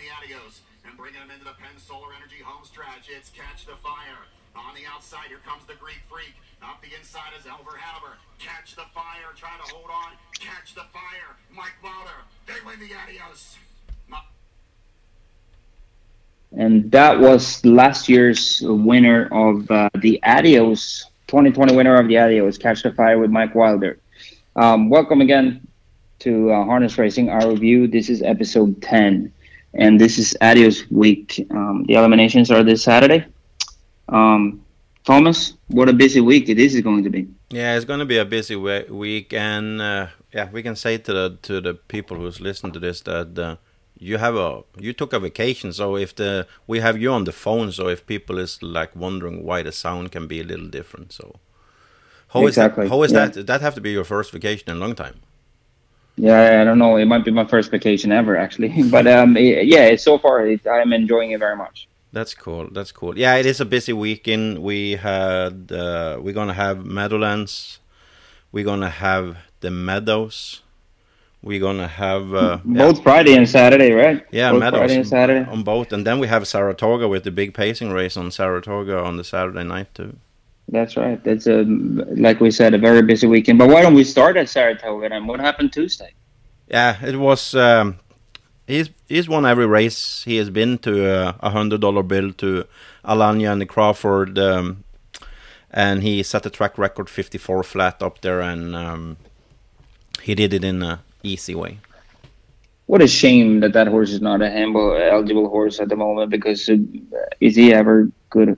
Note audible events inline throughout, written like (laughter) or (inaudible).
the Adios and bringing them into the Penn Solar Energy home stretch. It's Catch the Fire. On the outside, here comes the Greek Freak. Up the inside is Elver Hanover. Catch the Fire, trying to hold on. Catch the Fire. Mike Wilder. They win the Adios. And that was last year's winner of uh, the Adios, 2020 winner of the Adios, Catch the Fire with Mike Wilder. Um, welcome again to uh, Harness Racing, our review. This is episode 10, and this is Adios week. Um, the eliminations are this Saturday. Um, Thomas, what a busy week this is going to be. Yeah, it's going to be a busy week, and uh, yeah, we can say to the to the people who's listening to this that uh, you have a you took a vacation so if the we have you on the phone so if people is like wondering why the sound can be a little different so how exactly. is that how is yeah. that that have to be your first vacation in a long time yeah i don't know. It might be my first vacation ever actually. (laughs) But um yeah so far it, i'm enjoying it very much. That's cool. That's cool. Yeah it is a busy weekend. We had uh, we're gonna have meadowlands. We're gonna have the meadows. We're gonna have uh, both yeah. Friday and Saturday, right? Yeah, both Friday and Saturday. on both, and then we have Saratoga with the big pacing race on Saratoga on the Saturday night too. That's right. That's a like we said, a very busy weekend. But why don't we start at Saratoga? And what happened Tuesday? Yeah, it was. Um, he's he's won every race he has been to a hundred dollar bill to Alanya and Crawford, um, and he set a track record fifty four flat up there, and um, he did it in a easy way. What a shame that that horse is not a eligible horse at the moment because uh, is he ever good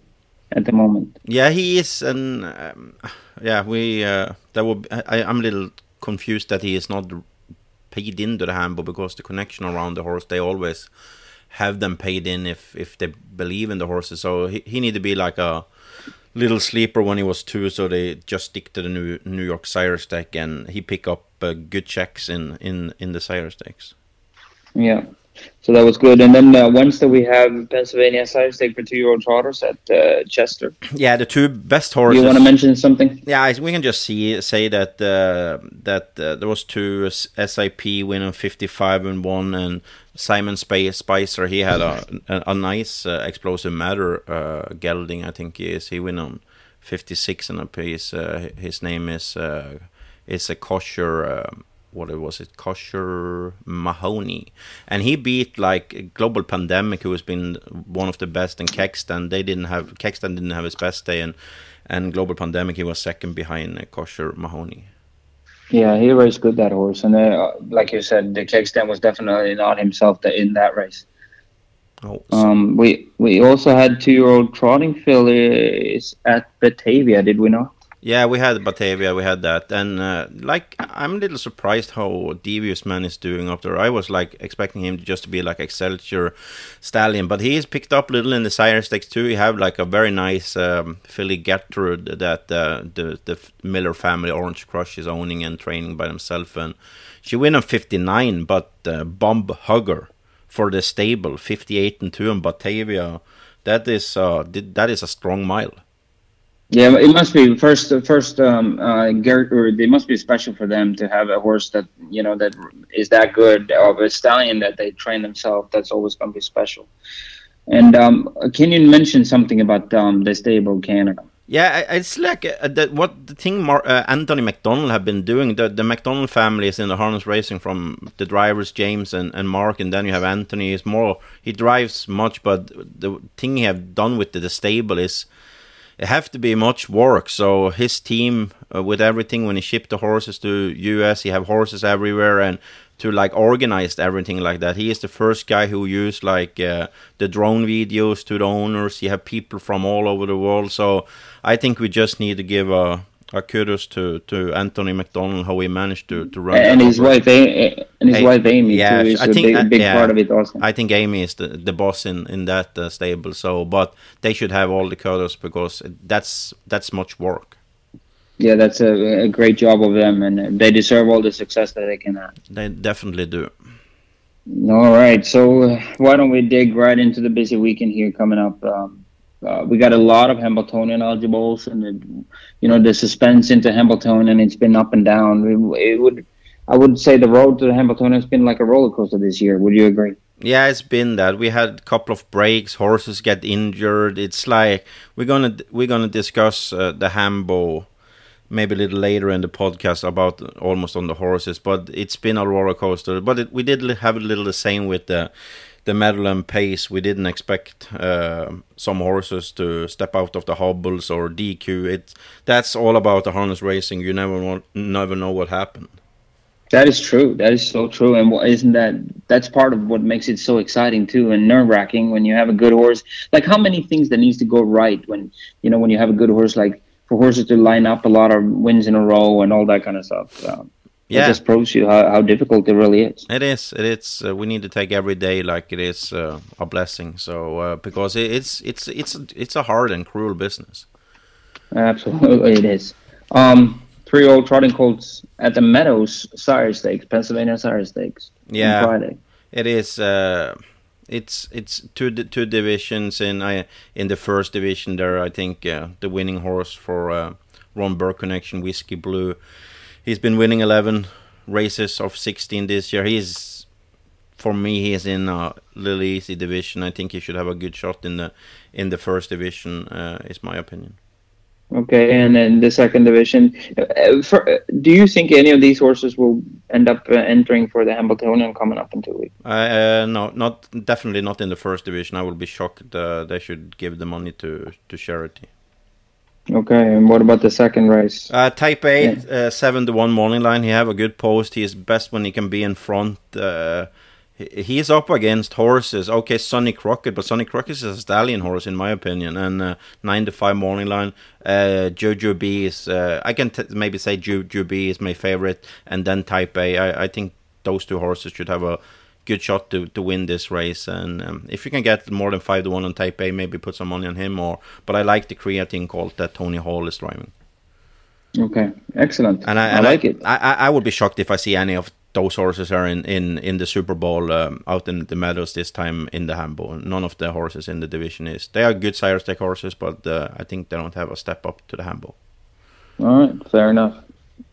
at the moment? Yeah, he is, and um, yeah, we uh, that would I, I'm a little confused that he is not paid into the handle because the connection around the horse they always have them paid in if if they believe in the horses. So he he need to be like a little sleeper when he was two, so they just stick to the New New York Sire stack, and he pick up uh, good checks in in in the Sire Stakes. Yeah, so that was good. And then uh, Wednesday we have Pennsylvania Sire Stake for two-year-old trotters at uh, Chester. Yeah, the two best horses. You want to mention something? Yeah, we can just see say that uh, that uh, there was two SIP winning fifty-five and one, and Simon Spicer he had a a, a nice uh, explosive matter uh, gelding. I think he is. He win on fifty-six and a piece. Uh, his name is uh, is a kosher. Um, what was it, Kosher Mahoney, and he beat like Global Pandemic, who has been one of the best, in Kexton. They didn't have Kexton didn't have his best day, and and Global Pandemic he was second behind uh, Kosher Mahoney. Yeah, he raced good that horse, and uh, like you said, the Kexton was definitely not himself in that race. Oh, um, we we also had two year old trotting fillies at Batavia, did we not? Yeah, we had Batavia, we had that, and uh, like I'm a little surprised how Devious Man is doing up there. I was like expecting him just to be like Excelsior Stallion, but he he's picked up a little in the sire stakes too. He have like a very nice um, filly Gertrude that uh, the the Miller family Orange Crush is owning and training by themselves, and she win on 59, but uh, Bomb Hugger for the stable 58 and two in Batavia. That is uh, that is a strong mile. Yeah, it must be first. First, um, uh, Garrett, or they must be special for them to have a horse that you know that is that good of a stallion that they train themselves. That's always going to be special. And um, can you mention something about um, the stable Canada? Yeah, it's like uh, the, what the thing Mar- uh, Anthony MacDonald have been doing. The the MacDonald family is in the harness racing from the drivers James and, and Mark, and then you have Anthony. Is more he drives much, but the thing he have done with the, the stable is it have to be much work. So his team uh, with everything when he shipped the horses to US, he have horses everywhere and to like organize everything like that. He is the first guy who used like uh, the drone videos to the owners. You have people from all over the world. So I think we just need to give a uh, kudos to, to Anthony MacDonald how he managed to, to run and his wife and his wife Amy yeah, too is I a think, big, big yeah, part of it also. I think Amy is the, the boss in in that uh, stable. So, but they should have all the kudos because that's that's much work. Yeah, that's a, a great job of them, and they deserve all the success that they can have. They definitely do. All right, so uh, why don't we dig right into the busy weekend here coming up? Um, uh, we got a lot of Hambletonian eligibles, and it, you know the suspense into Hambletonian. It's been up and down. It, it, would, I would say, the road to Hambletonian has been like a roller coaster this year. Would you agree? Yeah, it's been that. We had a couple of breaks. Horses get injured. It's like we're gonna we're gonna discuss uh, the Hambo maybe a little later in the podcast about almost on the horses. But it's been a roller coaster. But it, we did have a little the same with the the Meadowland pace. We didn't expect uh, some horses to step out of the hobbles or DQ. It that's all about the harness racing. You never never know what happened. That is true. That is so true. And isn't that that's part of what makes it so exciting too and nerve wracking when you have a good horse. Like how many things that needs to go right when you know when you have a good horse like for horses to line up a lot of wins in a row and all that kind of stuff. Um, yeah. It just proves you how, how difficult it really is. It is. It is. Uh, we need to take every day like it is uh, a blessing. So uh, because it, it's it's it's it's a hard and cruel business. Absolutely, it is. Um, three old trotting colts at the Meadows Sire Stakes, Pennsylvania Sire Stakes. Yeah, Friday. It is. Uh, it's it's two two divisions in I in the first division. There, I think uh, the winning horse for uh, Ron Burke Connection, Whiskey Blue. He's been winning eleven races of sixteen this year. He's for me, he is in a little easy division. I think he should have a good shot in the in the first division. Uh, is my opinion. Okay, and then the second division. Uh, for, uh, do you think any of these horses will end up uh, entering for the Hambletonian coming up in two weeks? Uh, no, not definitely not in the first division. I will be shocked. Uh, they should give the money to to charity. Okay, and what about the second race? Uh, type eight, yeah. seven to one morning line. He have a good post. He is best when he can be in front He is up against horses. Okay, Sonny Crockett, but Sonny Crockett is a stallion horse in my opinion, and uh, nine to five morning line. Uh, Jojo B is uh, I can t- maybe say Jojo B is my favorite, and then Type A. I, I think those two horses should have a good shot to, to win this race. And um, if you can get more than five to one on Taipei, maybe put some money on him. Or but I like the creatine colt that Tony Hall is driving. Okay, excellent. And I, and I like I, it. I, I would be shocked if I see any of those horses are in, in, in the Super Bowl um, out in the meadows this time in the Hambo. None of the horses in the division is. They are good sire stake horses, but uh, I think they don't have a step up to the Hambo. All right, fair enough.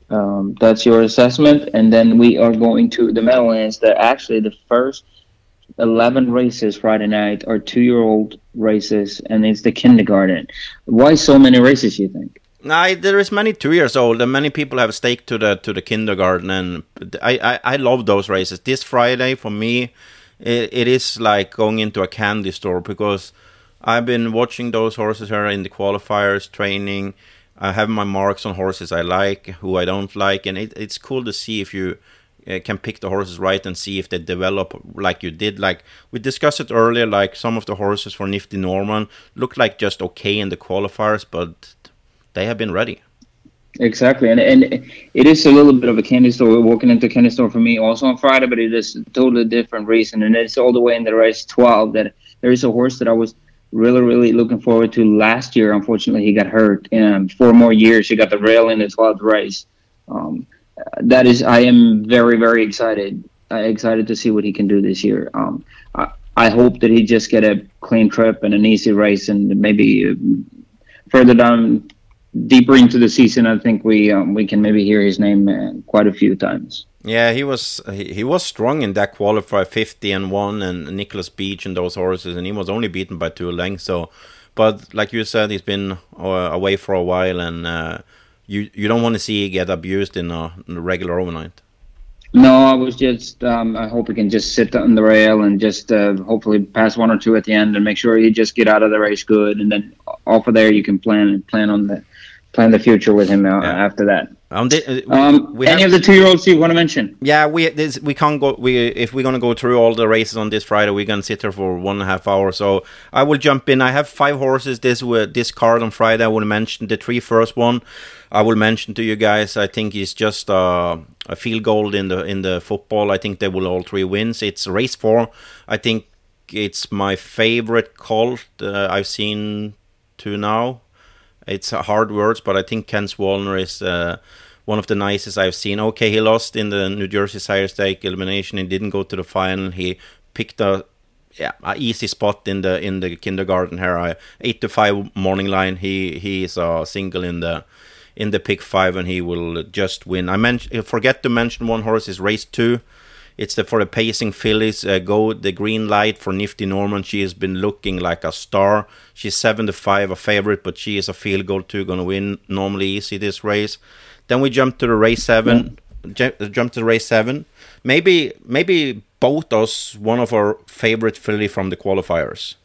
Um, that's your assessment, and then we are going to the Meadowlands. That actually the first eleven races Friday night are two-year-old races, and it's the kindergarten. Why so many races? You think? I, there is many two years old, and many people have stake to the to the kindergarten, and I, I, I love those races. This Friday for me, it, it is like going into a candy store because I've been watching those horses here in the qualifiers, training. I have my marks on horses I like, who I don't like, and it, it's cool to see if you uh, can pick the horses right and see if they develop like you did. Like we discussed it earlier, like some of the horses for Nifty Norman look like just okay in the qualifiers, but they have been ready. Exactly, and and it is a little bit of a candy store. Walking into candy store for me also on Friday, but it is a totally different reason, and it's all the way in the race twelve that there is a horse that I was really really looking forward to last year. Unfortunately, he got hurt, and four more years he got the rail in the twelfth race. Um, that is, I am very very excited. Excited to see what he can do this year. Um, I, I hope that he just get a clean trip and an easy race, and maybe uh, further down deeper into the season, I think we um, we can maybe hear his name uh, quite a few times. Yeah, he was he, he was strong in that qualifier, fifty and one, and Nicholas Beach and those horses, and he was only beaten by two lengths. So, but like you said, he's been uh, away for a while, and uh, you you don't want to see he get abused in a, in a regular overnight. No, I was just. Um, I hope he can just sit on the rail and just uh, hopefully pass one or two at the end and make sure he just get out of the race good, and then off of there you can plan plan on the plan the future with him uh, yeah. after that. Um, the, we, um, we any have, of the two-year-olds you want to mention? Yeah, we this, we can't go. We if we're gonna go through all the races on this Friday, we're gonna sit here for one and a half hours. So I will jump in. I have five horses this this card on Friday. I will mention the three first one. I will mention to you guys. I think it's just uh, a field goal in the in the football. I think they will all three wins. It's race four. I think it's my favorite colt uh, I've seen to now. It's hard words, but I think Ken Swallner is uh, one of the nicest I've seen. Okay, he lost in the New Jersey Sire Stake elimination. He didn't go to the final. He picked a yeah, easy spot in the in the kindergarten here. I, eight to five morning line. He he is a single in the in the pick five, and he will just win. I mentioned forget to mention one horse is race two. It's the for the pacing fillies. Uh, go the green light for Nifty Norman. She has been looking like a star. She's seven to five, a favorite, but she is a field goal too, going to win normally easy this race. Then we jump to the race seven. Ju- jump to the race seven. Maybe maybe both us one of our favorite filly from the qualifiers.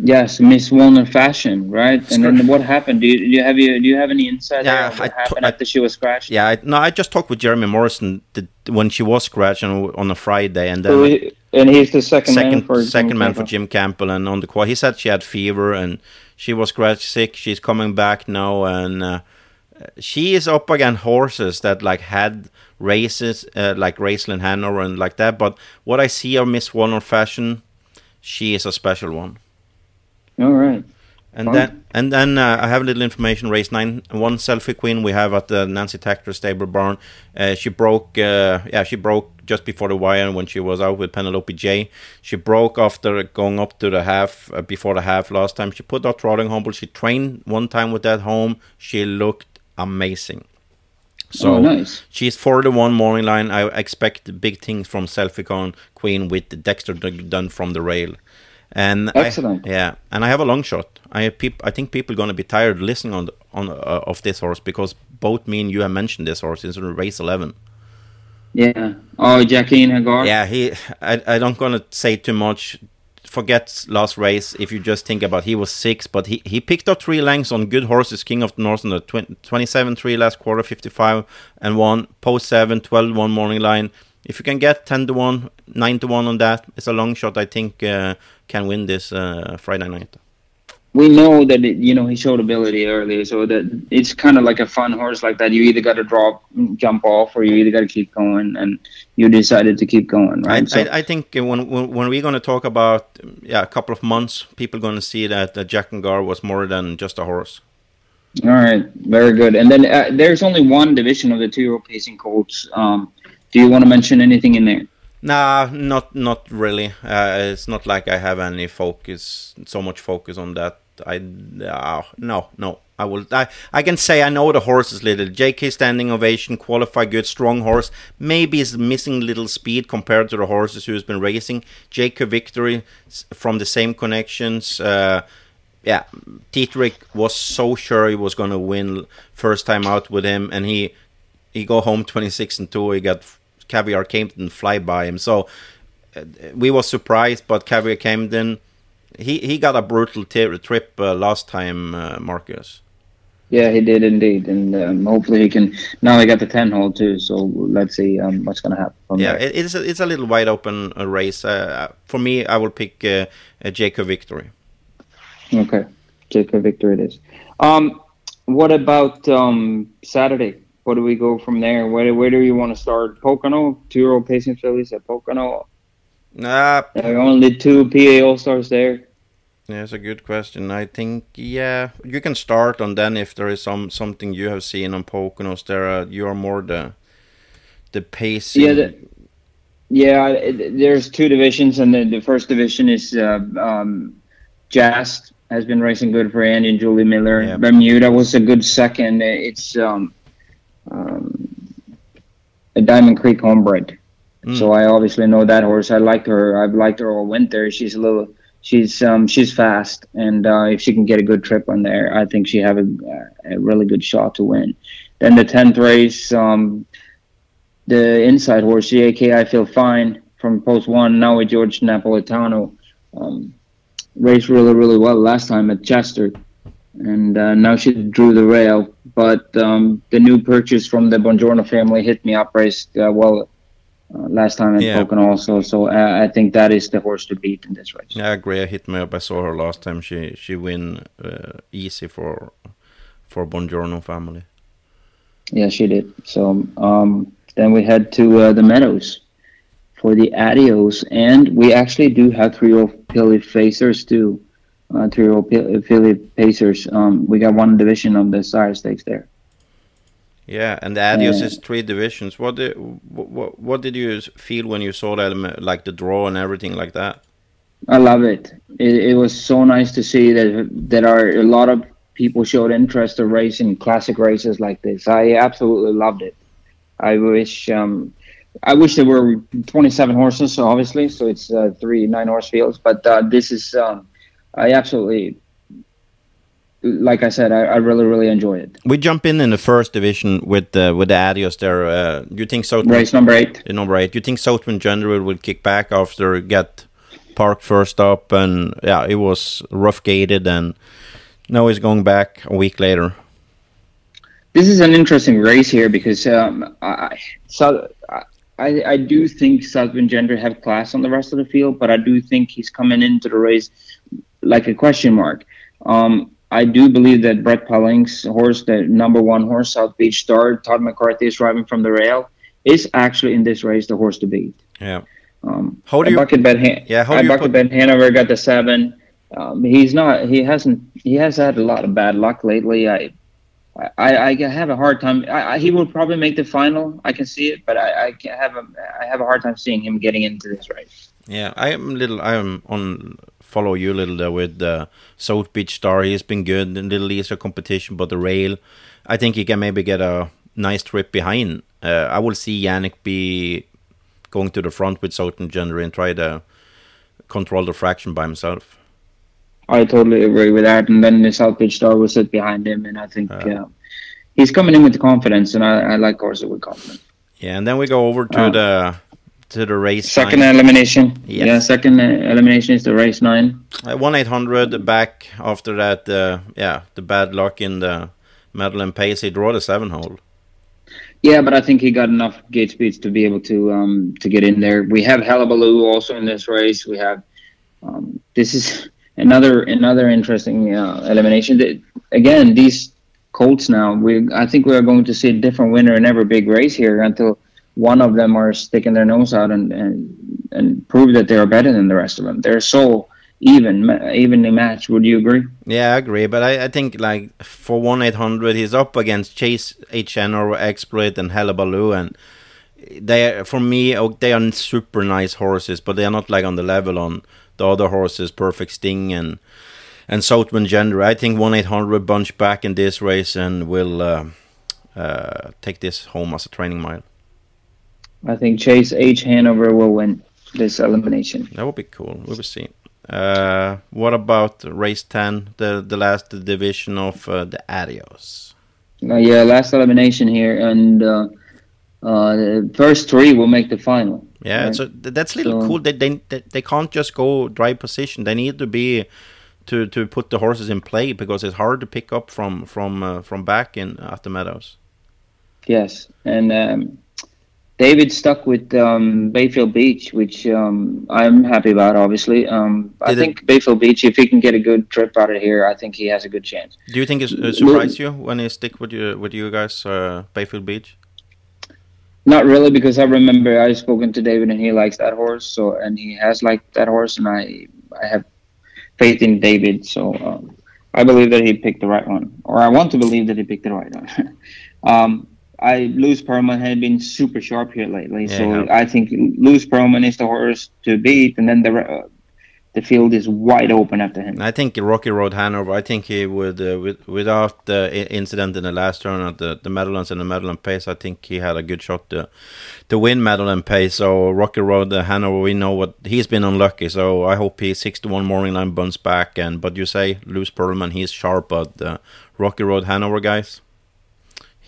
Yes, Miss Warner fashion, right? And then what happened? Do you, do you have you do you have any insight Yeah, on what I happened I- after she was scratched? Yeah, I, no, I just talked with Jeremy Morrison the, when she was scratched on, on a Friday, and then So he- and he's the second, man second for second Jim man for Campbell. Jim Campbell, and on the quad, he said she had fever and she was scratch sick. She's coming back now, and uh, she is up against horses that like had races uh, like Raceland Hanover and like that. But what I see of Miss Warner Fashion, she is a special one. All right. And then and then uh, I have a little information. Race nine, one selfie queen we have at the Nancy Takter stable barn. Uh, she broke, uh, yeah, she broke just before the wire when she was out with Penelope J. She broke after going up to the half uh, before the half last time. She put out trotting humble. She trained one time with that home. She looked amazing. So oh, nice. She's for the one morning line. I expect big things from Selficon Queen with the Dexter Dunn from the rail. And I- Excellent. yeah, and I have a long shot. I peop, I think people are gonna be tired listening on the, on uh, of this horse because both me and you have mentioned this horse in race eleven. Yeah. Oh, Jacqueline Hagar. Yeah, he. I I don't gonna say too much. Forget last race if you just think about he was six, but he, he picked up three lengths on good horses. King of the North on the twen- 27 3 last quarter, 55 and 1, post 7, 12 1 morning line. If you can get 10 to 1, 9 to 1 on that, it's a long shot. I think uh, can win this uh, Friday night. we know that it, you know he showed ability earlier, so that it's kind of like a fun horse like that. You either got to drop, jump off, or you either got to keep going, and you decided to keep going, I, right? so, I, I think when, when when we're going to talk about yeah a couple of months, people going to see that Jack and Gar was more than just a horse. all right, very good. And then uh, there's only one division of the two-year-old pacing colts. Um, do you want to mention anything in there? Nah, not not really. Uh, it's not like I have any focus, so much focus on that. I uh, no no. I will. I, I can say I know the horses little. J.K. standing ovation, qualify good, strong horse. Maybe is missing little speed compared to the horses who's been racing. Jacob Victory from the same connections. Uh, yeah, Tetrick was so sure he was going to win first time out with him, and he he go home 26 and 2 he got caviar camden fly by him so uh, we was surprised but caviar camden he he got a brutal t- trip uh, last time uh, marcus Yeah, he did indeed, and um, hopefully he can. Now he got the ten hole too, so let's see um, what's going to happen from yeah there. it's a, it's a little wide open uh, race uh, for me i will pick uh, a jacob victory Okay, Jacob Victory it is. Um, what about um, Saturday? Where do we go from there? Where where do you want to start? Pocono, two year old pacing fillies at Pocono. uh, There are only two PA All Stars there. Yeah, it's a good question. I think yeah, you can start and then if there is some something you have seen on Poconos, there are, you are more the the pacing. Yeah, the- Yeah, it- there's two divisions, and the, the first division is uh, um, Jazz has been racing good for Andy and Julie Miller. Yeah. Bermuda was a good second. It's um, um, a Diamond Creek homebred. Mm. So I obviously know that horse. I like her. I've liked her all winter. She's a little, she's um, she's fast, and uh, if she can get a good trip on there, I think she have a, a really good shot to win. Then the tenth race, um, the inside horse, the JK, I feel fine from post one. Now with George Napolitano, um, raced really really well last time at Chester, and uh, now she drew the rail. But um, the new purchase from the Bongiorno family hit me up raced uh, well uh, last time at Yeah. Pocono also. So uh, I think that is the horse to beat in this race. Yeah, I agree. I hit me up. I saw her last time. She she win uh, easy for for Bongiorno family. Yeah, she did. So um, then we head to uh, the Meadows for the Adios, and we actually do have three-year-old filly Pacers too. Uh, filly filly Pacers. Um, we got one division of the Sire Stakes there. Yeah, and the Adios Uh, is three divisions. What did what, what did you feel when you saw that like the draw and everything like that? I love it. it. It was so nice to see that there are a lot of people showed interest in racing classic races like this. I absolutely loved it. I wish um, I wish there were 27 horses, so obviously, so it's uh, three nine horse fields. But uh, this is, um, I absolutely, like I said, I, I, really really enjoy it. We jump in in the first division with the with the Adios there. Uh, you think so? Race number eight. Number eight. You think Southwind Gendry will kick back after get parked first up, and yeah, it was rough gated, and now he's going back a week later. This is an interesting race here because um, I, so I, I do think Southwind Gendry have class on the rest of the field, but I do think he's coming into the race like a question mark. Um, I do believe that Brett Pelling's horse, the number one horse, South Beach Star, Todd McCarthy is driving from the rail, is actually in this race the horse to beat. Yeah. Um, how do you bucket bet? Han- yeah, how do you bucket put- bet Hanover got the seven. Um, he's not. He hasn't. He has had a lot of bad luck lately. I I, I have a hard time. I, I, he will probably make the final. I can see it, but I, I have a I have a hard time seeing him getting into this race. Yeah, I am little. I am on follow you a little there with uh, South Beach Star. He's been good in little easier competition, but the rail, I think he can maybe get a nice trip behind. Uh, I will see Yannick be going to the front with Southern Gender and try to control the fraction by himself. I totally agree with that. And then the South Beach Star will sit behind him, and I think uh, he's coming in with confidence, and I, I like Corsa with confidence. Yeah, and then we go over to uh, the to the race. Second nine. elimination. Yes. Yeah, second elimination is the race nine. Uh, one eight hundred back after that. Uh, yeah, the bad luck in the Meadowland Pace. He drew the seven hole. Yeah, but I think he got enough gate speeds to be able to um, to get in there. We have Hullabaloo also in this race. We have um, this is another another interesting uh, elimination. Again, these Colts now, we I think we are going to see a different winner in every big race here until one of them are sticking their nose out and and, and prove that they are better than the rest of them. They're so even evenly matched. Would you agree? Yeah, I agree. But I, I think like for one eight hundred, he's up against Chase HN or Exploit and Hullabaloo, and they for me oh, they are super nice horses, but they are not like on the level on the other horses, Perfect Sting and and Southwind Gendry. I think one eight hundred bunch back in this race and will uh, uh, take this home as a training mile. I think Chase H Hanover will win this elimination. That would be cool. We will see. Uh, what about race ten, the the last division of uh, the Adios? Uh, yeah, last elimination here, and uh, uh, the first three will make the final. Yeah, right? so that's a little so, cool. They, they they can't just go drive position. They need to be to to put the horses in play because it's hard to pick up from from uh, from back in at the meadows. Yes, and um, David stuck with um, Bayfield Beach, which um, I'm happy about. Obviously, um, I think it, Bayfield Beach, if he can get a good trip out of here, I think he has a good chance. Do you think it, it surprised you when he stick with you with you guys, uh, Bayfield Beach? Not really, because I remember I've spoken to David and he likes that horse. So and he has liked that horse, and I I have faith in David. So um, I believe that he picked the right one, or I want to believe that he picked the right one. (laughs) um, I Lewis Pearlman had been super sharp here lately, yeah, so yeah. I think Lewis Pearlman is the horse to beat, and then the uh, the field is wide open after him. I think Rocky Road Hanover. I think he would, uh, with, without the incident in the last turn at the the Meadowlands and the Meadowland Pace, I think he had a good shot to to win Meadowland Pace. So Rocky Road uh, Hanover, we know what he's been unlucky. So I hope he six to one morning line bounce back. And but you say Lewis Pearlman, he's sharp, but uh, Rocky Road Hanover guys,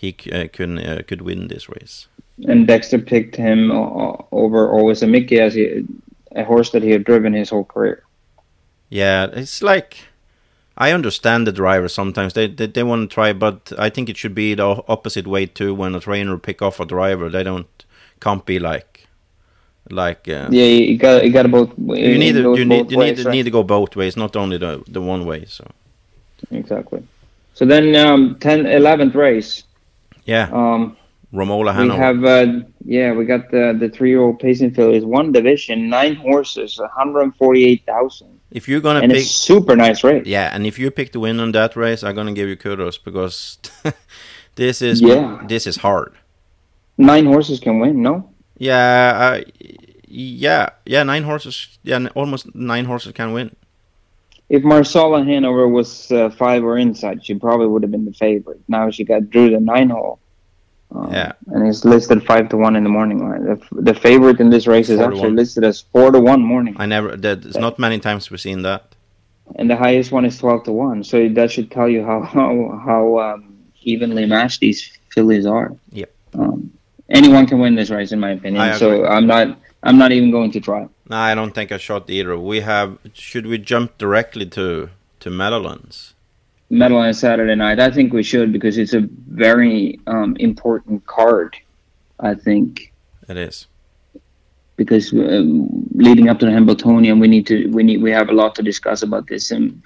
he uh, could uh, could win this race. And Dexter picked him uh, over always a Mickey as he a horse that he had driven his whole career. Yeah, it's like I understand the driver sometimes they they, they want to try, but I think it should be the opposite way too. When a trainer pick off a driver, they don't can't be like like uh, yeah, you got you got to both. You need to, you need you ways, need, to, right? need to go both ways, not only the the one way. So exactly. So then, um, 10, 11th race. Yeah. Um, Romola Hanover. We have, uh, yeah, we got the the three year old pacing fillies, one division, nine horses, one hundred forty eight thousand. If you're gonna and pick, super nice race. Yeah, and if you pick the win on that race, I'm gonna give you kudos because (laughs) this is yeah. this is hard. Nine horses can win, no? Yeah, uh, yeah, yeah. Nine horses, yeah, almost nine horses can win. If Marsala Hanover was uh, five or inside, she probably would have been the favorite. Now she got drew the nine hole Um, Yeah. and it's listed five to one in the morning line. The, the favorite in this race is Four to actually one. listed as four to one morning, I never. Did. There's not many times we've seen that. and the highest one is twelve to one. So that should tell you how (laughs) how how um, evenly matched these fillies are. Yep. Um, anyone can win this race, in my opinion. So. I'm not I'm not even going to try. No, I don't think I shot either. We have. Should we jump directly to to Meadowlands? Meadowlands Saturday night. I think we should because it's a very um, important card. I think It is. because um, leading up to the Hambletonian, we need to we need we have a lot to discuss about this. And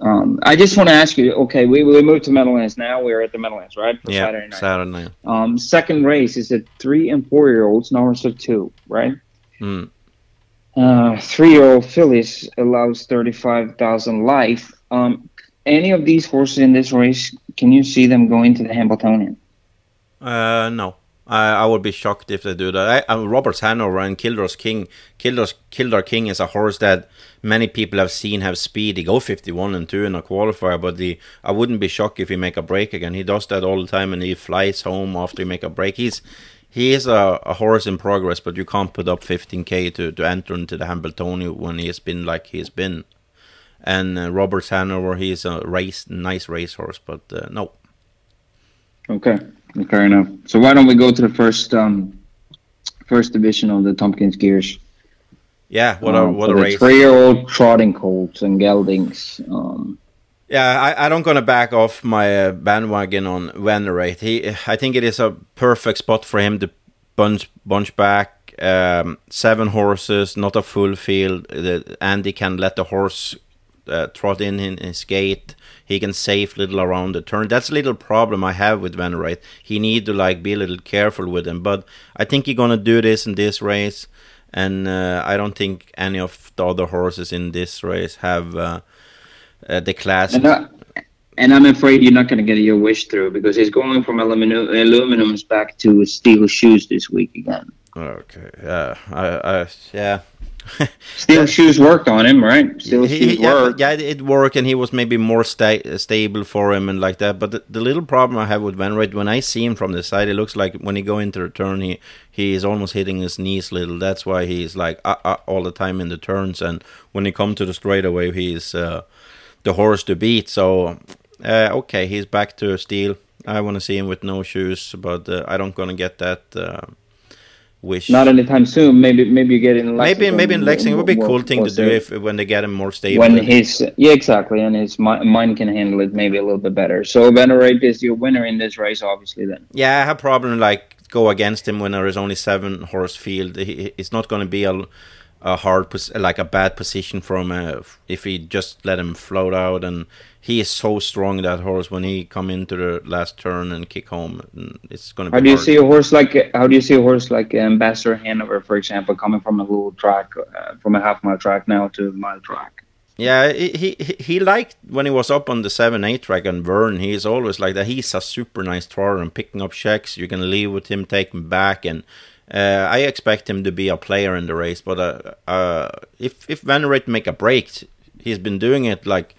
um, I just want to ask you. Okay, we we moved to Meadowlands now. We're at the Meadowlands, right? For yeah. Saturday night. Saturday night. Um, second race is a three and four year olds, Norris of two, right? Mm. Uh, three year old fillies allows thirty five thousand life. Um, any of these horses in this race, can you see them going to the Hambletonian? Uh, no. I, I would be shocked if they do that. I, uh, Roberts Hanover and Kildar's King. Kildar's Kildare King is a horse that many people have seen have speed. He go 51 and 2 in a qualifier, but the I wouldn't be shocked if he make a break again. He does that all the time and he flies home after he make a break. He's he is a, a horse in progress, but you can't put up 15k to, to enter into the Hambletonian when he has been like he has been. And uh, Roberts Hanover, he's a race nice racehorse, but uh, no. Okay, fair enough. So why don't we go to the first um, first division of the Tompkins Geers? Yeah, what a Um, what for a race. Three-year-old trotting colts and geldings. Um, Yeah, I, I don't gonna back off my uh, bandwagon on Venerate. He, I think it is a perfect spot for him to bunch bunch back. Um, seven horses, not a full field. The, Andy can let the horse uh, trot in in his gate. He can safe little around the turn. That's a little problem I have with Van Venerate. He need to like be a little careful with him. But I think he's gonna do this in this race, and uh, I don't think any of the other horses in this race have. Uh, uh, the class and, I, and I'm afraid you're not going to get your wish through because he's going from aluminum, aluminums back to steel shoes this week again. Okay. Yeah. I. I. Yeah. (laughs) Steel shoes worked on him, right? Steel He- shoes yeah, worked. yeah, it worked, and he was maybe more sta- stable for him and like that. But the, the little problem I have with Van Ryd, when I see him from the side, it looks like when he go into the turn, he he is almost hitting his knees little. That's why he's like uh, uh, all the time in the turns, and when he come to the straightaway, he's uh, the horse to beat. So uh, okay, he's back to steel. I want to see him with no shoes, but uh, I don't gonna get that uh, wish. Not anytime soon. Maybe maybe you get in. Maybe Lexington. maybe in Lexington would be a cool thing to do if when they get him more stable. when his yeah exactly and his mi- mind can handle it maybe a little bit better. So Venerate is your winner in this race, obviously. Then yeah, I have problem like go against him when there is only seven horse field. It's not going to be a, a hard pos- like a bad position for him uh, if he just let him float out and he is so strong that horse when he come into the last turn and kick home mm, it's going to be how do you hard. see a horse like how do you see a horse like Ambassador Hanover, for example, coming from a little track uh, from a half mile track now to a mile track? Yeah, he, he he liked when he was up on the seven eight track on Vern. He's always like that. He's a super nice thrower and picking up checks. You can leave with him, take him back, and uh, I expect him to be a player in the race. But uh, uh, if if Van Ryd make a break, he's been doing it like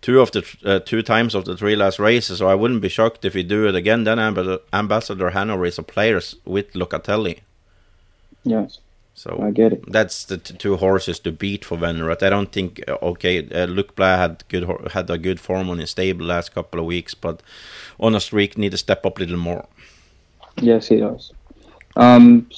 two of the uh, two times of the three last races. So I wouldn't be shocked if he do it again. Then Amb- Ambassador Hanover is a player with Locatelli. Yes, So I get it. that's the t- two horses to beat for Venerate. I don't think uh, okay. Uh, Luc Blais had good hor- had a good form on his stable last couple of weeks, but on a streak need to step up a little more. Yes, he does. Um,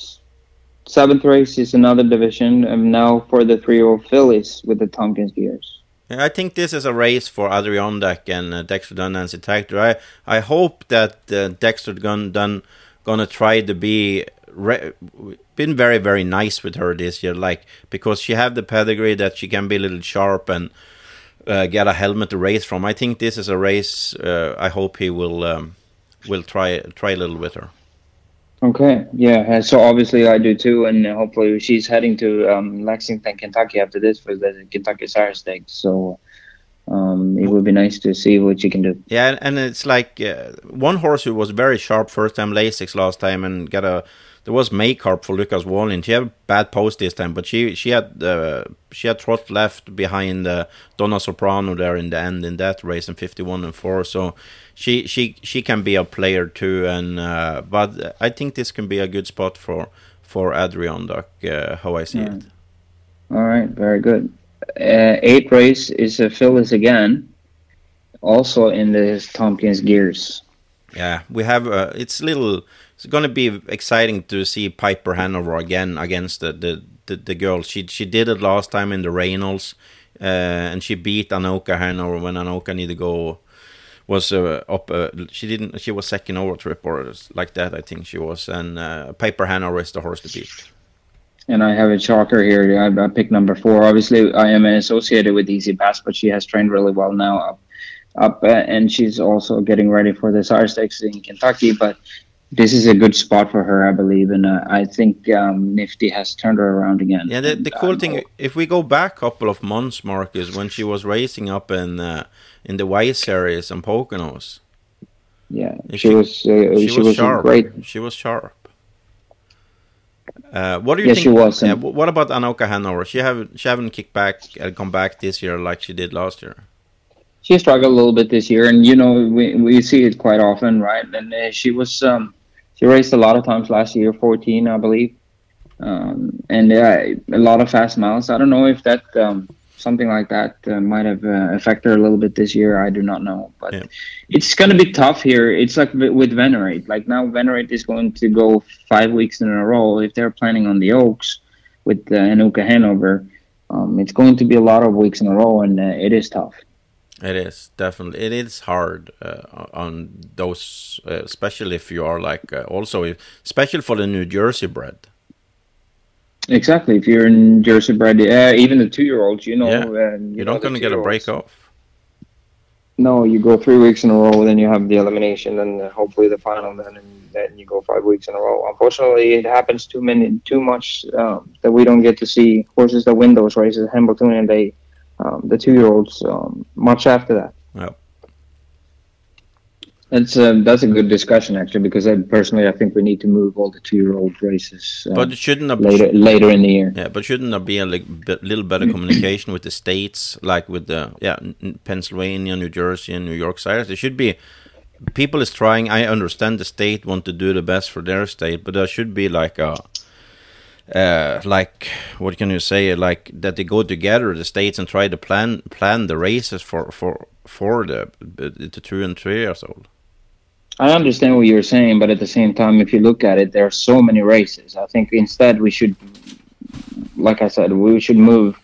seventh race is another division, and now for the three-year-old fillies with the Tompkins Geers. Yeah, I think this is a race for Adirondack and uh, Dexter Dunn and Takter. I I hope that uh, Dexter Dunn Dunn gonna try to be been very very nice with her this year, like because she have the pedigree that she can be a little sharp and uh, get a helmet to race from. I think this is a race. Uh, I hope he will um, will try try a little with her. Okay, yeah. So obviously I do too, and hopefully she's heading to um, Lexington, Kentucky after this for the Kentucky Sire Stakes. So um, it would be nice to see what she can do. Yeah, and it's like uh, one horse who was very sharp first time Lasix last time and got a there was Maycarp for Lucas Wallin. She had a bad post this time, but she she had uh, she had trot left behind uh, Donna Soprano there in the end in that race in 51 and 4. So she she she can be a player too. And uh, but I think this can be a good spot for for Adirondack. Uh, how I see it. All right, very good. Uh, eighth race is a Phyllis again, also in the Tompkins Geers. Yeah, we have. Uh, it's little. It's going to be exciting to see Piper Hanover again against the the, the, the girl. She she did it last time in the Reynolds, uh, and she beat Anoka Hanover when Anoka needed to go. Was uh, up? Uh, she didn't. She was second over trip or like that. I think she was. And uh, Piper Hanover is the horse to beat. And I have a chalker here. I, I picked number four. Obviously, I am associated with Easy Pass, but she has trained really well now up, up, uh, and she's also getting ready for the Sire Stakes in Kentucky. But this is a good spot for her, I believe, and uh, I think um, Nifty has turned her around again. Yeah, the, the cool Um, thing, if we go back a couple of months, Mark, is when she was racing up in uh, in the Y series and Poconos. Yeah, She- she, was. Uh, She, she, was, sharp. great. She was sharp. Uh, what do you Yeah, think? she was, Yeah, and- what about Anoka Hanover? She haven't she haven't kicked back and come back this year like she did last year. She struggled a little bit this year, and you know we we see it quite often, right? And uh, she was um, she raced a lot of times last year, fourteen, I believe, um, and uh, a lot of fast miles. I don't know if that um, something like that uh, might have uh, affected her a little bit this year. I do not know, but Yeah. it's going to be tough here. It's like with with Venerate. Like now, Venerate is going to go five weeks in a row. If they're planning on the Oaks with uh, Anoka Hanover, um, it's going to be a lot of weeks in a row, and uh, it is tough. It is definitely it is hard uh, on those, uh, especially if you are like uh, also if, especially for the New Jersey bred. Exactly. If you're in Jersey bred, uh, even the two-year-olds, you know, Yeah. you You're not going to get a break off. No, you go three weeks in a row, then you have the elimination, and hopefully the final, then and then you go five weeks in a row. Unfortunately, it happens too many, too much um, that we don't get to see horses that win those races. Hamilton and they, um, the two-year-olds, um, much after that. Yep. That's uh, that's a good discussion actually, because I, personally I think we need to move all the two-year-old races uh, But it shouldn't have later later in the year. Yeah, but shouldn't there be a like, bit, little better (clears throat) communication with the states, like with the yeah N- N- Pennsylvania, New Jersey, and New York side? There should be people is trying. I understand the state want to do the best for their state, but there should be like a uh, like what can you say? Like that they go together, the states, and try to plan plan the races for for for the the two and three years old. I understand what you're saying, but at the same time, if you look at it, there are so many races. I think instead we should, like I said, we should move.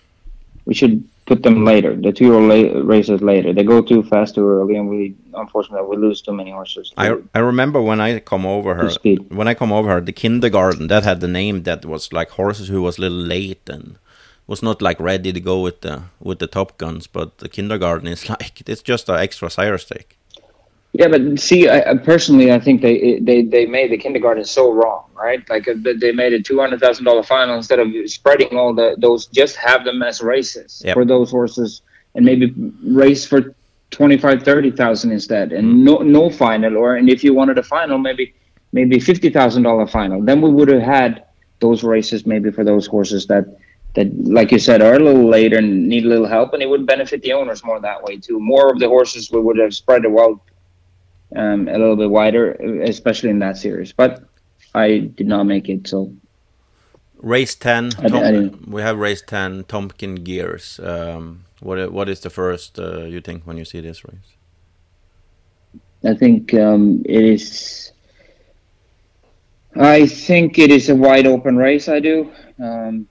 We should put them later. The two la- races later. They go too fast too early, and we unfortunately we lose too many horses. I I remember when I come over her when I come over her the kindergarten that had the name that was like horses who was a little late and was not like ready to go with the with the top guns but the kindergarten is (laughs) like it's just an extra sire stake Yeah, but see, I, I personally, I think they they they made the kindergarten so wrong, right? Like uh, they made a two hundred thousand dollar final instead of spreading all the those. Just have them as races Yep. for those horses, and maybe race for twenty five, thirty thousand instead, and no no final. Or and if you wanted a final, maybe maybe fifty thousand dollar final. Then we would have had those races maybe for those horses that that, like you said, are a little later and need a little help, and it would benefit the owners more that way too. More of the horses we would have spread the wealth um, a little bit wider, especially in that series. But I did not make it, so race 10 I- Tom- I we have race 10 Tompkin Geers um what what is the first uh, you think when you see this race I think um, it is. I think it is a wide open race. I do. Um,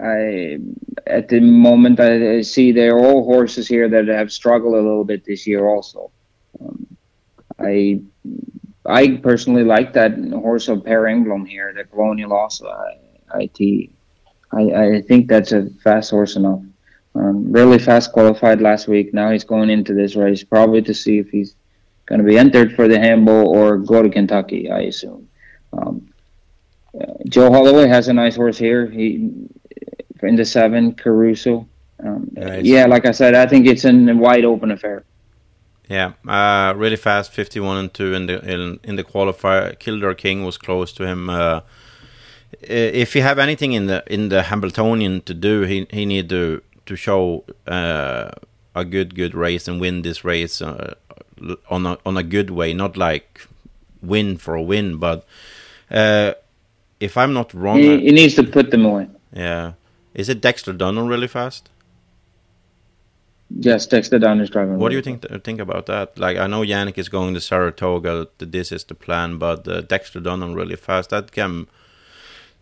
I at the moment I, see there are all horses here that have struggled a little bit this year. Also, um, I I personally like that horse of Per Engblom here, the Colonial also. I, IT. I, I think that's a fast horse enough. Um, really fast qualified last week. Now he's going into this race probably to see if he's going to be entered for the handball or go to Kentucky, I assume. Um, uh, Joe Holloway has a nice horse here. He in the seven, Caruso. Um, Nice. Yeah, like I said, I think it's a wide open affair. yeah uh really fast 51 and 2 in the in, in the qualifier kildare king was close to him uh uh, if he have anything in the in the Hambletonian to do, he he need to to show uh, a good good race and win this race uh, on a on a good way, not like win for a win, but uh, if I'm not wrong, He, uh, he needs to put them away. yeah, is it Dexter Dunham really fast? Yes, Dexter Dunn is driving. What do you really think think about that? Like I know Yannick is going to Saratoga. This is the plan, but uh, Dexter Dunham really fast. That can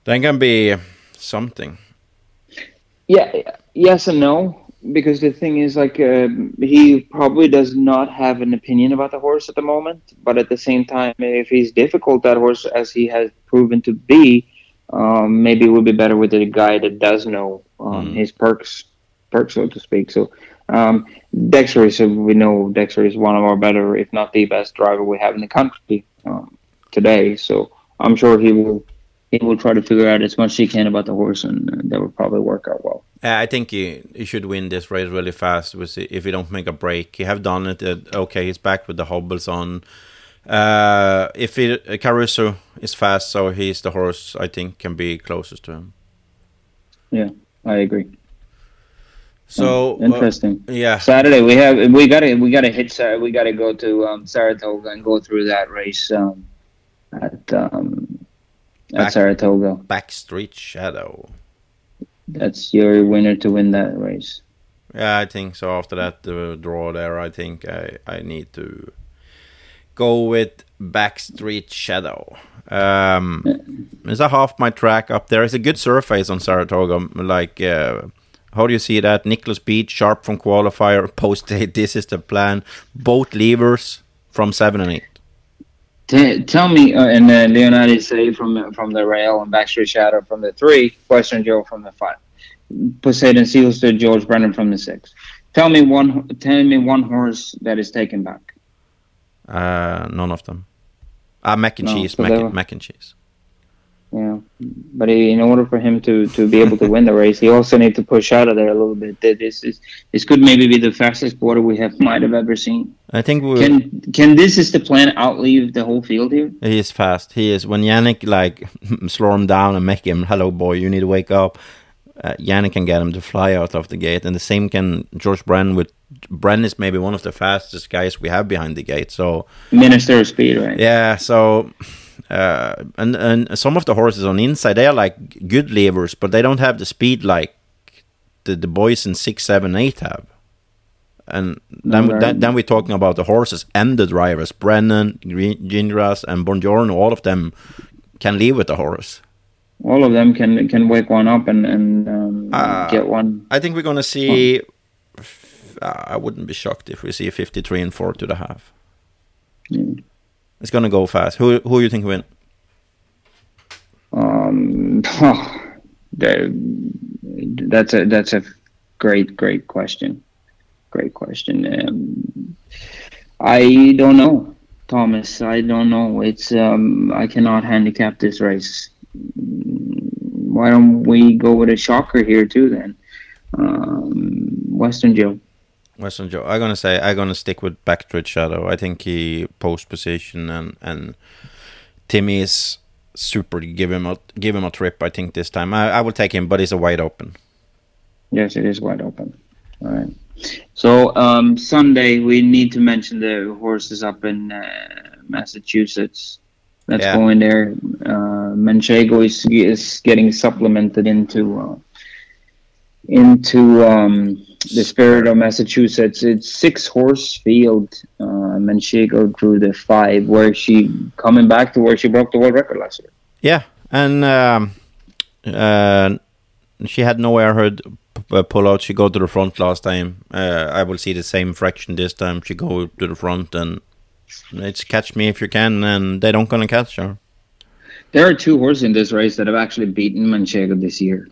that can be something. Yeah, yes and no. Because the thing is, like, uh, he probably does not have an opinion about the horse at the moment. But at the same time, if he's difficult, that horse, as he has proven to be, um, maybe it would be better with a guy that does know um, Mm. his perks, perks, so to speak. So, um, Dexter is, we know Dexter is one of our better, if not the best driver we have in the country um, today. So, I'm sure he will. He will try to figure out as much as he can about the horse, and that will probably work out well. Uh, I think he, he should win this race really fast. With if he don't make a break, he have done it. Uh, okay, he's back with the hobbles on. Uh, if he, Caruso is fast, so he's the horse I think can be closest to him. Yeah, I agree. So Hmm, interesting. uh, yeah, Saturday we have we gotta we gotta hit we gotta go to um, Saratoga and go through that race um, at um, at Back- Saratoga. Backstreet Shadow. That's your winner to win that race. Yeah, I think so. After that uh, draw there, I think I, I need to go with Backstreet Shadow. Um, it's a half my track up there. It's a good surface on Saratoga. Like, uh, how do you see that? Nicholas Beach, sharp from qualifier, (laughs) post date. This is the plan. Both levers from seven and eight. T- tell me, uh, and uh, Leonardo say from from the rail and Backstreet Shadow from the three, Western Joe from the five, Poseidon Seals to George Brennan from the six. Tell me one. Tell me one horse that is taken back. Uh, none of them. Ah, mac and No, cheese, so mac, were- mac and cheese. Yeah, but in order for him to, to be able to win the race, he also need to push out of there a little bit. This is this could maybe be the fastest quarter we have might have ever seen. I think we Can can this is the plan outleave the whole field here? He is fast. He is. When Yannick like (laughs) slow him down and make him, "Hello, boy, you need to wake up." Uh, Yannick can get him to fly out of the gate, and the same can George Bren. With Bren is maybe one of the fastest guys we have behind the gate. So Minister of speed, right? yeah. So uh, and and some of the horses on the inside they are like good levers, but they don't have the speed like the the boys in six, seven, eight have. And then, then, then we're talking about the horses and the drivers. Brennan, Gin- Gingras, and Bongiorno, all of them can leave with the horse. All of them can can wake one up and and um, Ah. get one. I think we're going to see. f- uh, I wouldn't be shocked if we see 53 and 4 to the half. Yeah. It's going to go fast. Who who you think win? Um, that- that's a that's a great great question. Great question. Um, I don't know, Thomas. I don't know. It's um, I cannot handicap this race. Why don't we go with a shocker here too then? Um, Western Joe. Western Joe. I'm gonna say I'm gonna stick with Backstreet Shadow. I think he post position and and Timmy is super. Give him a give him a trip. I think this time I, I will take him, but he's a wide open. Yes, it is wide open. All right. So um, Sunday we need to mention the horses up in uh, Massachusetts. That's Yeah. going there. Uh, Manchego is is getting supplemented into uh, into um, the Spirit of Massachusetts. It's six horse field. Uh, Manchego drew the five. Where she coming back to where she broke the world record last year. Yeah, and um, uh, she had no airhead p- uh, pull out. She go to the front last time. Uh, I will see the same fraction this time. She go to the front and it's catch me if you can, and they don't gonna catch her. There are two horses in this race that have actually beaten Manchego this year.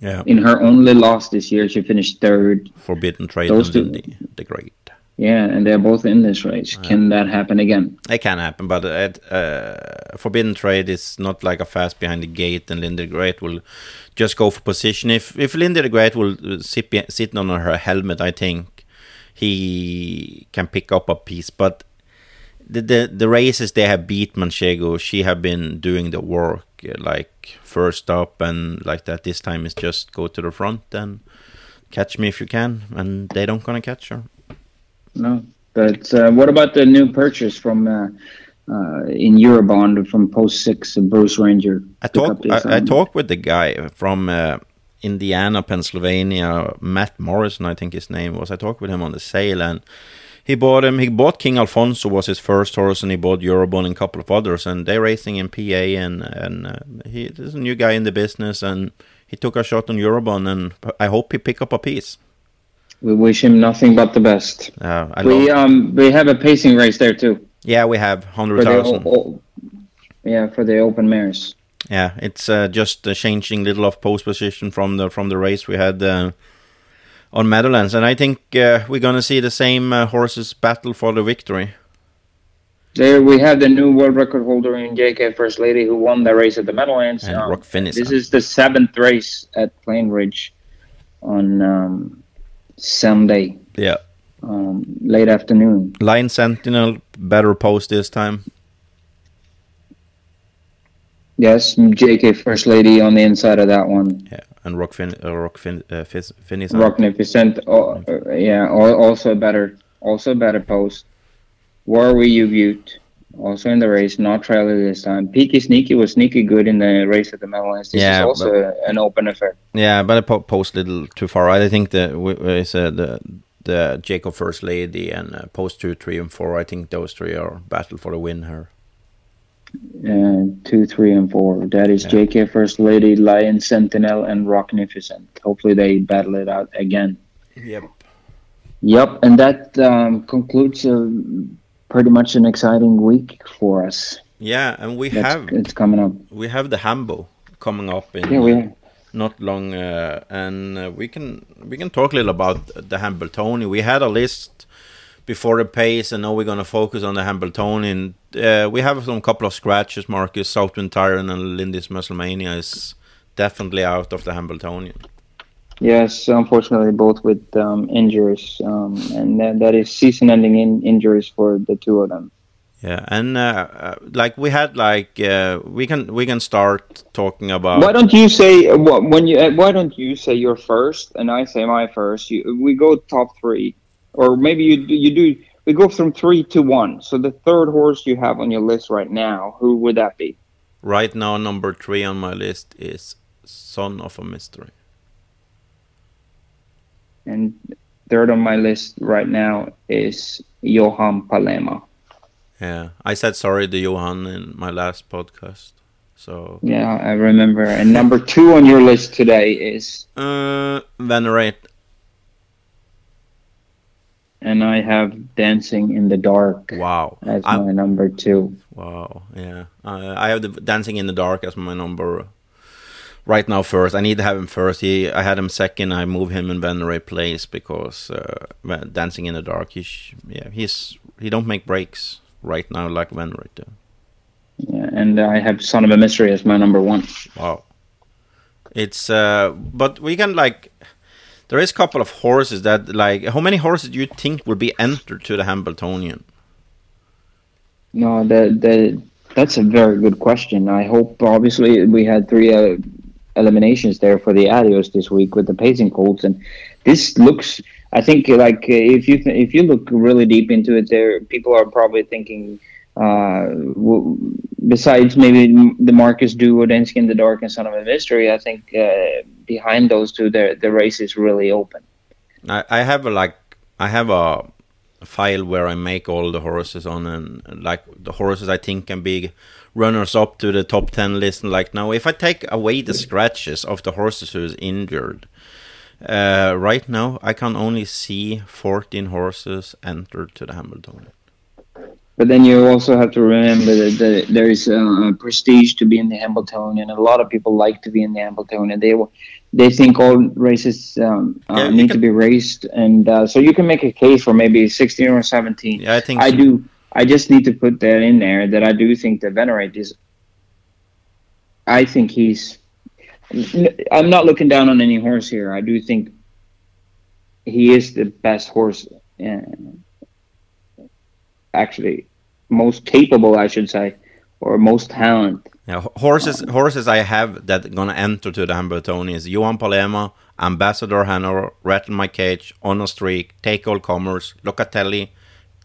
Yeah, In her only loss this year, she finished third. forbidden trade Those and two- the, great. Yeah, and they're both in this race. Can that happen again? It can happen, but it, uh, forbidden trade is not like a fast behind the gate, and Lindy the Great will just go for position. If if Lindy the Great will uh, sit sitting on her helmet, I think he can pick up a piece. But the, the the races they have beat Manchego, she have been doing the work uh, like first up and like that. This time is just go to the front and catch me if you can, and they don't gonna catch her. No, but uh, what about the new purchase from uh, uh, in Eurobond from Post Six, and Bruce Ranger? I talked I, I talked with the guy from uh, Indiana, Pennsylvania, Matt Morrison, I think his name was. I talked with him on the sale and he bought him. He bought King Alfonso was his first horse, and he bought Eurobond and a couple of others, and they're racing in PA. And and uh, he is a new guy in the business, and he took a shot on Eurobond, and I hope he pick up a piece. We wish him nothing but the best. Uh, I we um we have a pacing race there too. yeah, we have hundred thousand. For the o- o- yeah, for the open mares. Yeah, it's uh, just uh, changing little of post position from the from the race we had uh, on Meadowlands, and I think uh, we're gonna see the same uh, horses battle for the victory. There we have the new world record holder in JK First Lady who won the race at the Meadowlands. And Um, Rock. This is the seventh race at Plainridge on um, Sunday, Yeah, um, late afternoon. Lyons Sentinel better post this time. Yes, JK First Lady on the inside of that one. Yeah, and Rock Fin, uh, Rock fin, uh, Fizz, Finish. Rocknificent, uh, uh, yeah, also a better, also better post. Warrawee Ubeut, also in the race, not trailer this time. Peaky Sneaky was sneaky good in the race at the Meadowlands. This Yeah, is also an open affair. Yeah, but I po- post a little too far. I think the we, we said the the JK First Lady and uh, post two, three, and four. I think those three are battle for the win here. Uh, two, three, and four. That is Yeah. JK First Lady, Lyons Sentinel, and Rocknificent. Hopefully they battle it out again. Yep. Yep, and that um, concludes uh, pretty much an exciting week for us. Yeah, and we That's, have it's coming up. we have the Hambo coming up in Yeah, we not long, uh, and uh, we can we can talk a little about the Hambletoni. We had a list before the pace, and now we're gonna focus on the Hambletoni. And uh, we have some couple of scratches. Marcus Southwind Tyrion and Lindis Musclemania is definitely out of the Hambletonian. Yes, unfortunately, both with um, injuries, um, and that, that is season-ending in injuries for the two of them. Yeah, and uh, uh, like we had like uh, we can we can start talking about Why don't you say when you? uh, Why don't you say your first, and I say my first? You, we go top three, or maybe you do- you do. We go from three to one. So the third horse you have on your list right now, who would that be? right now. Number three on my list is Son of a Mystery. And third on my list right now is Johan Palema. Yeah, I said sorry to Johan in my last podcast. So Yeah, I remember. And number two on your list today is, uh, venerate. And I have Dancing in the Dark Wow, as I- my number two. wow, yeah. Uh, I have the Dancing in the Dark as my number right now. First, I need to have him first. He, I had him second. I move him in venerate place because uh, Dancing in the Dark. He's yeah, he's he don't make breaks right now like venerate do. Yeah, and I have Son of a Mystery as my number one. Wow. It's uh but we can like there is a couple of horses that like how many horses do you think will be entered to the Hambletonian? No, that that that's a very good question. I hope obviously we had three uh, eliminations there for the Adios this week with the pacing colts, and this looks. I think like if you th- if you look really deep into it, there people are probably thinking. Uh, besides maybe the Marcus duo, Dancing in the Dark, and Son of a Mystery, I think uh, behind those two, the the race is really open. I, I have a like I have a file where I make all the horses on and like the horses I think can be runners up to the top 10 list and like now if I take away the scratches of the horses who's injured uh, right now I can only see 14 horses entered to the Hambletonian But then you also have to remember that the, there is uh, prestige to be in the Hambletonian. And a lot of people like to be in the Hambletonian. They they think all races um, uh, Yeah, you need to be raced, and uh, so you can make a case for maybe sixteen or seventeen. yeah I think I so. do. I just need to put that in there that I do think that Venerate is. I think he's. I'm not looking down on any horse here. I do think he is the best horse. Uh, actually, most capable, I should say, or most talent. Yeah, horses horses I have that gonna enter to the Hambletonian is Johan Palema, Ambassador Hanover, Rattle My Cage, On a Streak, Take All Comers, Locatelli,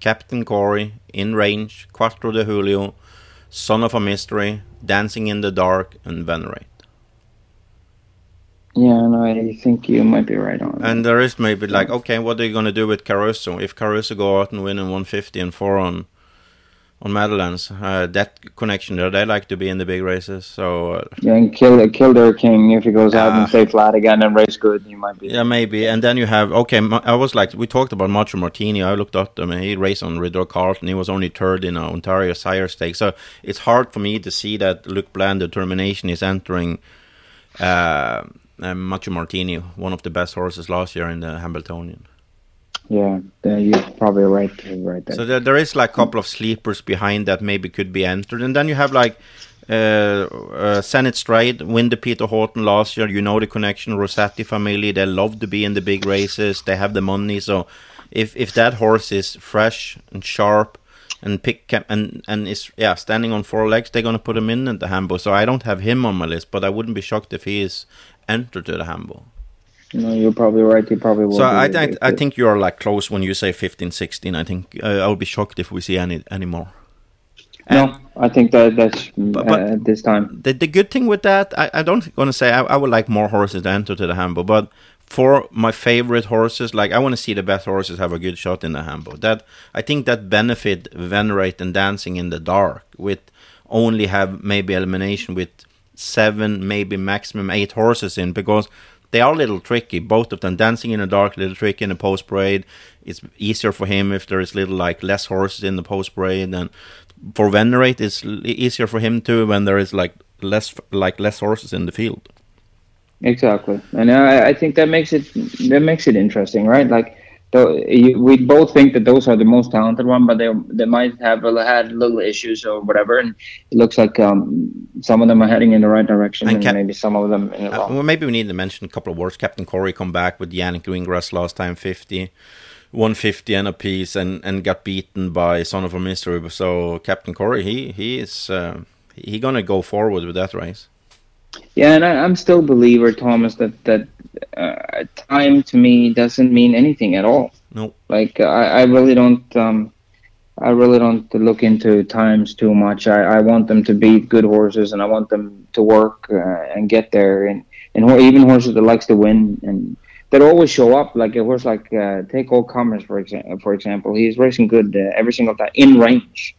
Captain Corey, In Range, Quattro de Julio, Son of a Mystery, Dancing in the Dark, and Venerate. Yeah, and I think you might be right on. And there is maybe like, okay, what are you gonna do with Caruso? If Caruso go out and win in 150 and four on on Meadowlands, uh, that connection there, they like to be in the big races. So uh, yeah, and kill kill their king if he goes out and stay flat again and race good, you might be. Yeah, maybe. And then you have okay. I was like, we talked about Macho Martini. I looked up him. He raced on Rideau Carleton. He was only third in a Ontario Sire Stakes. So it's hard for me to see that Luc Blais determination is entering. Uh, uh, Macho Martini, one of the best horses last year in the Hambletonian. Yeah, you're probably right. Right there. So there, there is like a couple of sleepers behind that maybe could be entered, and then you have like uh, uh, Senate Stride, win the Peter Haughton last year. You know the connection, Rossetti family. They love to be in the big races. They have the money. So if if that horse is fresh and sharp and pick and and is yeah standing on four legs, they're gonna put him in at the Hambo. So I don't have him on my list, but I wouldn't be shocked if he is entered to the Hambo. No, you're probably right. He probably will. So I, I, I think you're like close when you say 15, 16. I think uh, I'll be shocked if we see any any more. And no, I think that that's but, but uh, this time. The, the good thing with that, I, I don't want to say I, I would like more horses to enter to the Hambo, but for my favorite horses, like I want to see the best horses have a good shot in the Hambo. That I think that benefit Venerate and Dancing in the Dark with only have maybe elimination with seven, maybe maximum eight horses in because they are a little tricky. Both of them dancing in the dark, a little tricky in the post parade. It's easier for him if there is little like less horses in the post parade, and for Venerate, it's easier for him too when there is like less like less horses in the field. Exactly, and I, I think that makes it that makes it interesting, right? Like we both think that those are the most talented one, but they they might have had little issues or whatever, and it looks like um, some of them are heading in the right direction, and, and Cap- maybe some of them. In the uh, well, maybe we need to mention a couple of words. Captain Corey come back with Yannick Gingras last time, fifty. 150 and a piece and, and got beaten by Son of a Mystery. So Captain Corey, he he is uh, he gonna go forward with that race. Yeah, and I, am still believer, Thomas, that that uh, time to me doesn't mean anything at all. No, like I, I really don't. Um, I really don't look into times too much. I, I want them to beat good horses, and I want them to work uh, and get there. And and even horses that likes to win and that always show up. Like a horse like uh, Take All Comers, for example. For example, he's racing good uh, every single time in range.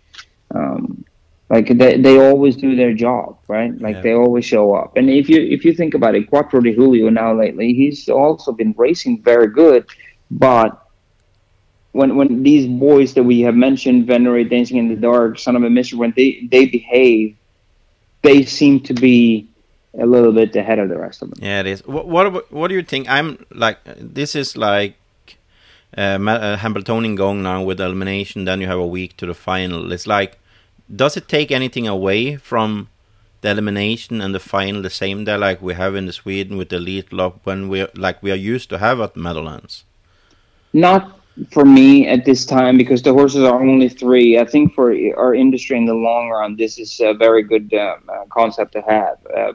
Um, like they, they always do their job, right? Like yeah. they always show up. And if you if you think about it, Quattro de Julio now lately, he's also been racing very good, but when when these boys that we have mentioned, Venerate, Dancing in the Dark, Son of a Mystery, when they they behave, they seem to be a little bit ahead of the rest of them. Yeah, it is. What what, what do you think? I'm like this is like uh, uh going now with elimination. Then you have a week to the final. It's like does it take anything away from the elimination and the final the same day like we have in the Sweden with the lead lock when we like we are used to have at Meadowlands? Not for me at this time because the horses are only three. I think for our industry in the long run, this is a very good uh, uh concept to have. Uh,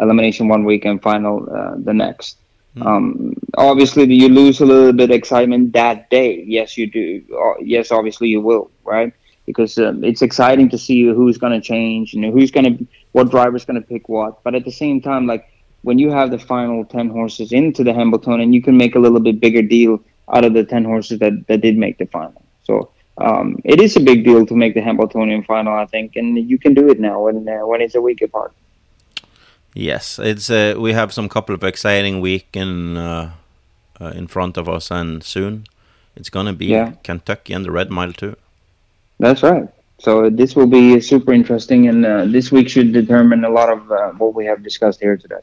elimination one week and final uh, the next. Mm. Um, obviously, you lose a little bit of excitement that day. Yes, you do. Uh, yes, obviously you will, right? Because um, it's exciting to see who's going to change and who's going to what driver's going to pick what. But at the same time, like when you have the final ten horses into the Hambletonian, you can make a little bit bigger deal out of the ten horses that, that did make the final. So um, it is a big deal to make the Hambletonian final, I think, and you can do it now when uh, when it's a week apart. Yes, it's uh, we have some couple of exciting week in uh, uh in front of us, and soon it's gonna be yeah. Kentucky and the Red Mile too. That's right. So this will be super interesting, and uh, this week should determine a lot of uh, what we have discussed here today.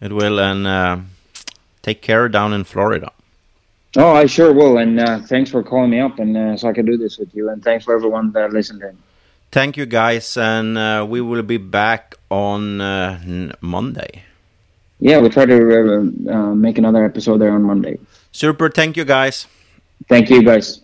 It will, and uh, take care down in Florida. Oh, I sure will, and uh, thanks for calling me up, and uh, so I can do this with you, and thanks for everyone that listened in. Thank you, guys, and uh, we will be back on Monday. Yeah, we'll try to make another episode there on Monday. Super. Thank you, guys. Thank you, guys.